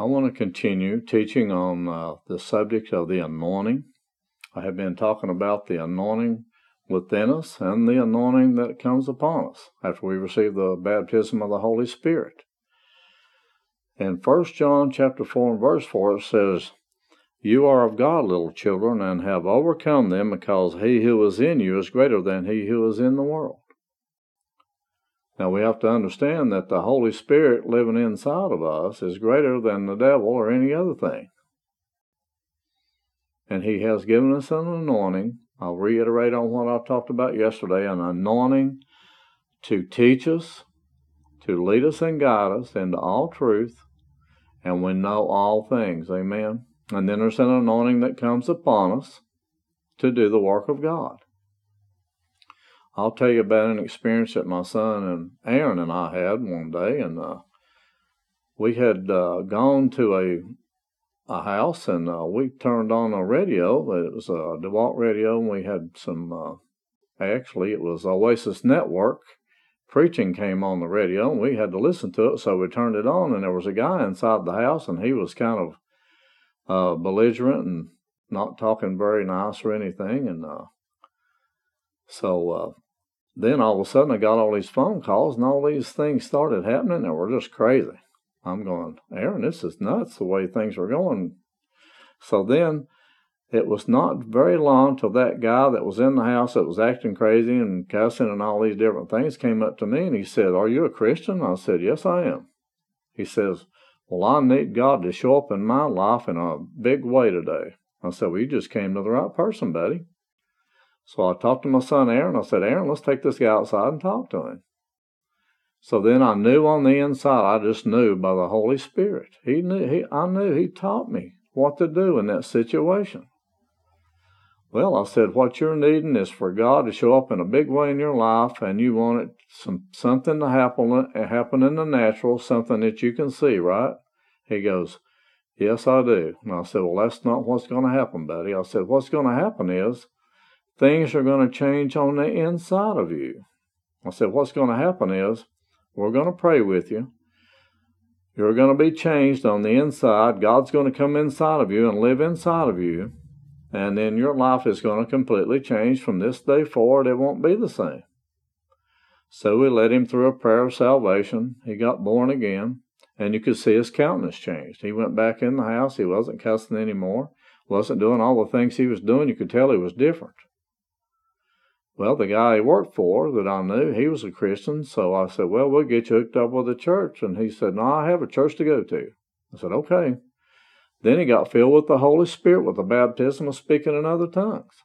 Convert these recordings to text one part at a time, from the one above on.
I want to continue teaching on uh, the subject of the anointing. I have been talking about the anointing within us and the anointing that comes upon us after we receive the baptism of the Holy Spirit. In 1 John chapter 4 and verse 4 it says, You are of God, little children, and have overcome them, because he who is in you is greater than he who is in the world. Now we have to understand that the Holy Spirit living inside of us is greater than the devil or any other thing. And He has given us an anointing. I'll reiterate on what I talked about yesterday an anointing to teach us, to lead us and guide us into all truth, and we know all things. Amen. And then there's an anointing that comes upon us to do the work of God. I'll tell you about an experience that my son and Aaron and I had one day, and uh, we had uh, gone to a a house and uh, we turned on a radio. It was a DeWalt radio, and we had some. Uh, actually, it was Oasis Network. Preaching came on the radio, and we had to listen to it. So we turned it on, and there was a guy inside the house, and he was kind of uh, belligerent and not talking very nice or anything. And uh, so then all of a sudden I got all these phone calls and all these things started happening and were just crazy. I'm going, Aaron, this is nuts the way things are going. So then it was not very long till that guy that was in the house that was acting crazy and cussing and all these different things came up to me and he said, Are you a Christian? I said, Yes, I am. He says, Well, I need God to show up in my life in a big way today. I said, Well, you just came to the right person, buddy. So I talked to my son Aaron. I said, Aaron, let's take this guy outside and talk to him. So then I knew on the inside, I just knew by the Holy Spirit. He knew he I knew he taught me what to do in that situation. Well, I said, what you're needing is for God to show up in a big way in your life, and you want it some something to happen uh, happen in the natural, something that you can see, right? He goes, Yes, I do. And I said, Well, that's not what's going to happen, buddy. I said, What's going to happen is things are going to change on the inside of you. I said, What's going to happen is we're going to pray with you. You're going to be changed on the inside. God's going to come inside of you and live inside of you. And then your life is going to completely change from this day forward. It won't be the same. So we led him through a prayer of salvation. He got born again, and you could see his countenance changed. He went back in the house. He wasn't cussing anymore, wasn't doing all the things he was doing. You could tell he was different. Well, the guy he worked for that I knew, he was a Christian. So I said, Well, we'll get you hooked up with a church. And he said, No, I have a church to go to. I said, Okay. Then he got filled with the Holy Spirit with the baptism of speaking in other tongues.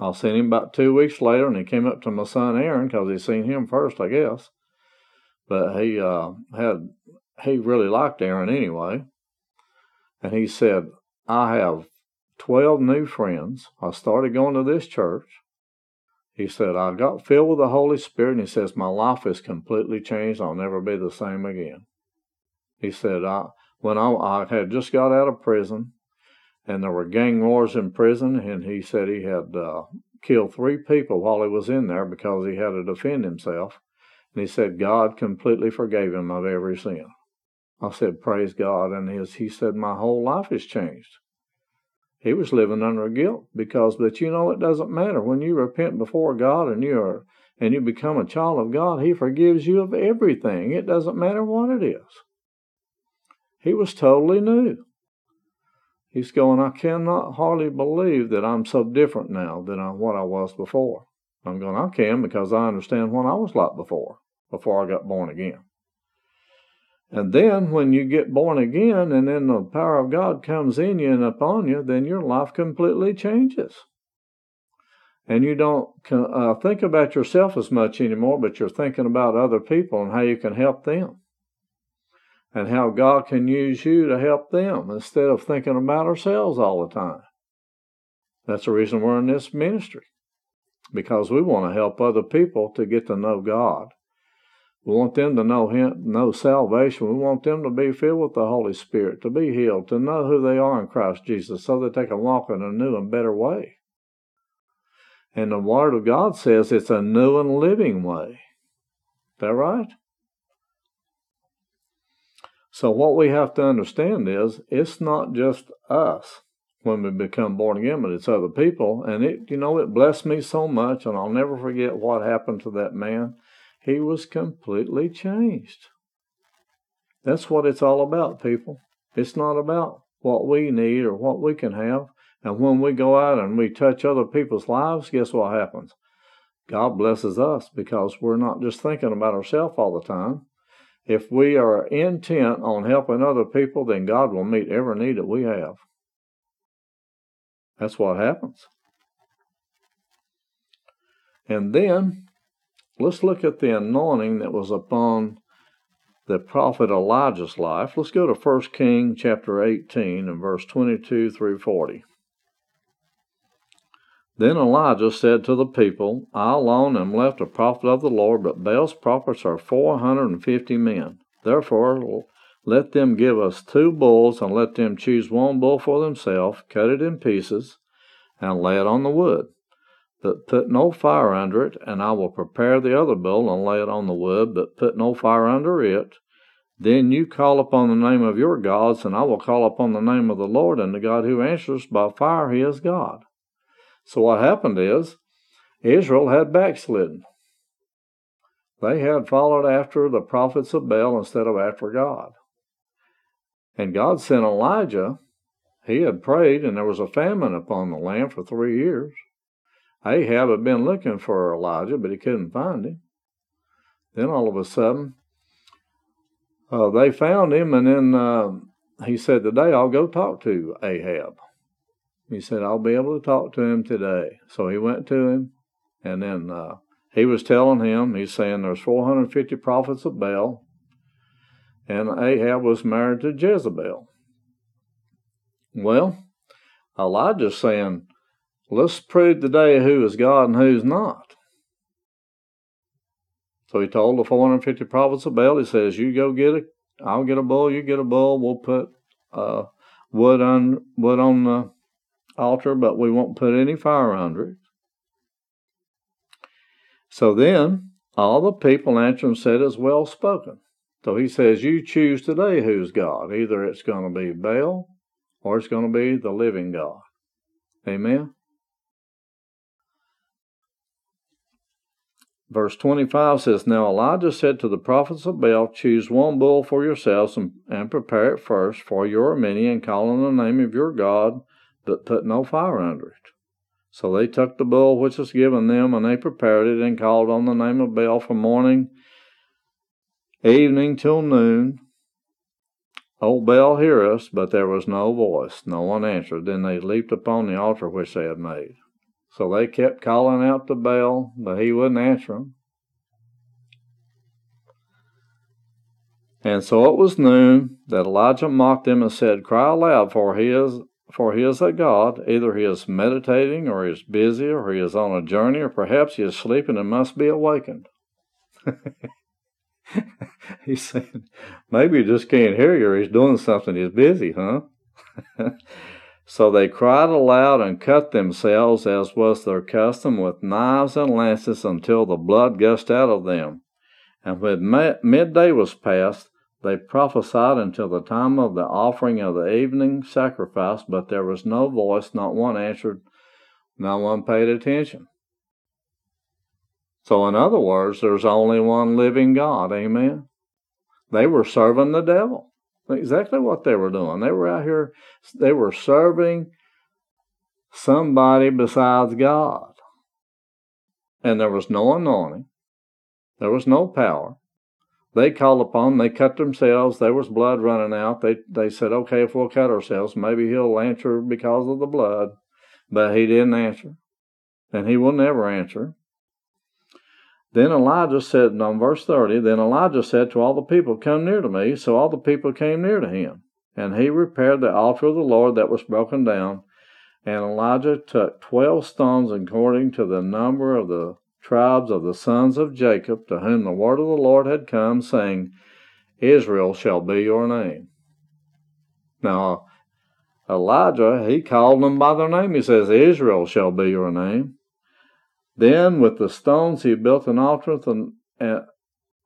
I seen him about two weeks later, and he came up to my son Aaron because he seen him first, I guess. But he uh, had he really liked Aaron anyway, and he said, "I have twelve new friends. I started going to this church. He said, I got filled with the Holy Spirit, and he says, My life is completely changed. I'll never be the same again. He said, I, when I, I had just got out of prison, and there were gang wars in prison, and he said he had uh, killed three people while he was in there because he had to defend himself. And he said, God completely forgave him of every sin. I said, Praise God. And his, he said, My whole life has changed. He was living under guilt because, but you know, it doesn't matter. When you repent before God and you are, and you become a child of God, He forgives you of everything. It doesn't matter what it is. He was totally new. He's going, I cannot hardly believe that I'm so different now than I, what I was before. I'm going, I can because I understand what I was like before, before I got born again. And then when you get born again and then the power of God comes in you and upon you, then your life completely changes. and you don't uh, think about yourself as much anymore, but you're thinking about other people and how you can help them and how God can use you to help them instead of thinking about ourselves all the time. That's the reason we're in this ministry because we want to help other people to get to know God. We want them to know Him, know salvation. We want them to be filled with the Holy Spirit, to be healed, to know who they are in Christ Jesus, so that they can walk in a new and better way. And the Word of God says it's a new and living way. Is that right? So, what we have to understand is it's not just us when we become born again, but it's other people. And it, you know, it blessed me so much, and I'll never forget what happened to that man. He was completely changed. That's what it's all about, people. It's not about what we need or what we can have. And when we go out and we touch other people's lives, guess what happens? God blesses us because we're not just thinking about ourselves all the time. If we are intent on helping other people, then God will meet every need that we have. That's what happens. And then let's look at the anointing that was upon the prophet Elijah's life. Let's go to 1 King chapter 18 and verse 22 through 40. Then Elijah said to the people, I alone am left a prophet of the Lord, but Baal's prophets are four hundred and fifty men. Therefore let them give us two bulls, and let them choose one bull for themselves, cut it in pieces, and lay it on the wood. But put no fire under it, and I will prepare the other bull and lay it on the wood, but put no fire under it. Then you call upon the name of your gods, and I will call upon the name of the Lord, and the God who answers by fire, he is God. So what happened is, Israel had backslidden. They had followed after the prophets of Baal instead of after God. And God sent Elijah. He had prayed, and there was a famine upon the land for three years. Ahab had been looking for Elijah, but he couldn't find him. Then all of a sudden, uh, they found him, and then uh, he said, Today I'll go talk to Ahab. He said, I'll be able to talk to him today. So he went to him, and then uh, he was telling him, he's saying there's 450 prophets of Baal, and Ahab was married to Jezebel. Well, Elijah's saying, let's prove today who is God and who's not. So he told the 450 prophets of Baal, he says, you go get a, I'll get a bull, you get a bull, we'll put uh, wood on wood on the altar, but we won't put any fire under it. So then all the people answered and said, As well spoken. So he says, You choose today who's God. Either it's going to be Baal or it's going to be the living God. Amen. Verse 25 says, Now Elijah said to the prophets of Baal, Choose one bull for yourselves and, and prepare it first for your many, and call on the name of your God, but put no fire under it. So they took the bull which was given them, and they prepared it, and called on the name of Baal from morning, evening till noon. O Baal, hear us, but there was no voice. No one answered. Then they leaped upon the altar which they had made. So they kept calling out the Baal, but he wouldn't answer them. And so it was noon that Elijah mocked them and said, Cry aloud, for he is for he is a God. Either he is meditating, or he is busy, or he is on a journey, or perhaps he is sleeping and must be awakened. he said, maybe he just can't hear you, or he's doing something, he's busy, huh? so they cried aloud and cut themselves, as was their custom, with knives and lances until the blood gushed out of them. And when midday was past, they prophesied until the time of the offering of the evening sacrifice, but there was no voice, not one answered, no one paid attention. So, in other words, there's only one living God. Amen. They were serving the devil. Exactly what they were doing. They were out here, they were serving somebody besides God. And there was no anointing, there was no power, they called upon, they cut themselves, there was blood running out. They they said, Okay, if we'll cut ourselves, maybe he'll answer because of the blood. But he didn't answer. and he will never answer. Then Elijah said, on verse 30, Then Elijah said to all the people, Come near to me. So all the people came near to him. And he repaired the altar of the Lord that was broken down. And Elijah took twelve stones according to the number of the tribes of the sons of Jacob, to whom the word of the Lord had come, saying, Israel shall be your name. Now, Elijah, he called them by their name. He says, Israel shall be your name. Then with the stones he built an altar, an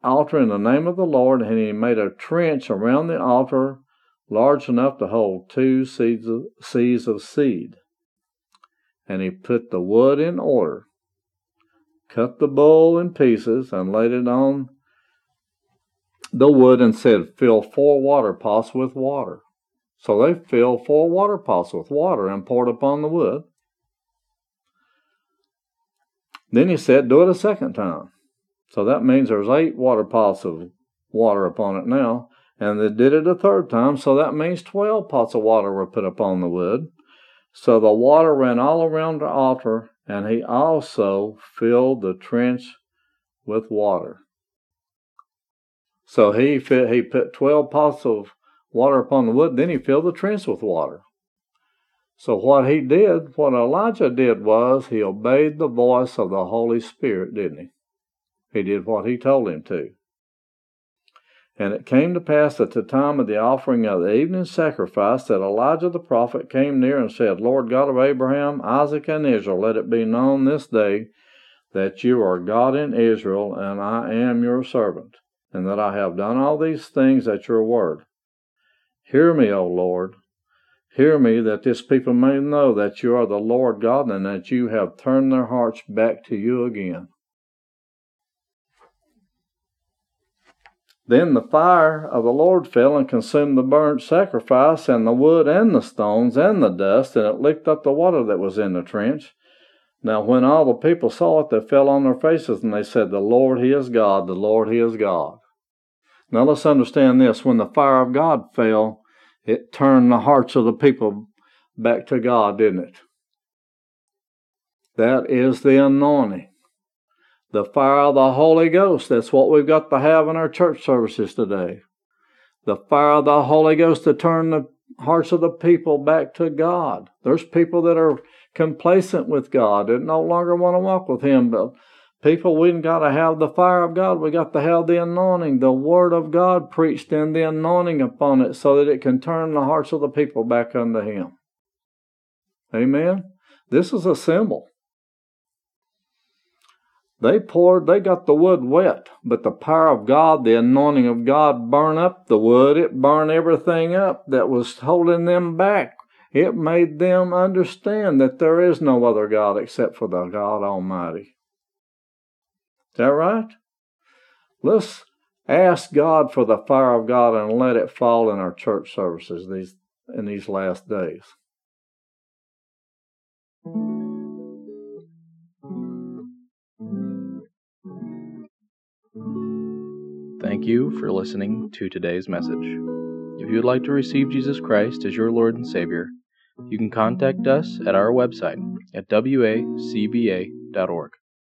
altar in the name of the Lord, and he made a trench around the altar large enough to hold two seeds of, seeds of seed. And he put the wood in order, cut the bull in pieces, and laid it on the wood, and said, Fill four water pots with water. So they filled four water pots with water and poured upon the wood. Then he said, Do it a second time. So that means there's eight water pots of water upon it now. And they did it a third time, so that means 12 pots of water were put upon the wood. So the water ran all around the altar, and he also filled the trench with water. So he fit, he put 12 pots of water upon the wood, then he filled the trench with water. So what he did, what Elijah did was he obeyed the voice of the Holy Spirit, didn't he? He did what he told him to. And it came to pass at the time of the offering of the evening sacrifice that Elijah the prophet came near and said, Lord God of Abraham, Isaac, and Israel, let it be known this day that you are God in Israel, and I am your servant, and that I have done all these things at your word. Hear me, O Lord, Hear me, that this people may know that you are the Lord God, and that you have turned their hearts back to you again. Then the fire of the Lord fell and consumed the burnt sacrifice, and the wood, and the stones, and the dust, and it licked up the water that was in the trench. Now, when all the people saw it, they fell on their faces, and they said, The Lord, He is God, the Lord, He is God. Now, let's understand this. When the fire of God fell, it turned the hearts of the people back to God, didn't it? That is the anointing. The fire of the Holy Ghost. That's what we've got to have in our church services today. The fire of the Holy Ghost to turn the hearts of the people back to God. There's people that are complacent with God that no longer want to walk with Him, but People, we got to have the fire of God. We got to have the anointing, the word of God preached and the anointing upon it so that it can turn the hearts of the people back unto Him. Amen. This is a symbol. They poured, they got the wood wet, but the power of God, the anointing of God, burned up the wood. It burned everything up that was holding them back. It made them understand that there is no other God except for the God Almighty. Is that right? Let's ask God for the fire of God and let it fall in our church services these in these last days. Thank you for listening to today's message. If you would like to receive Jesus Christ as your Lord and Savior, you can contact us at our website at wacba.org.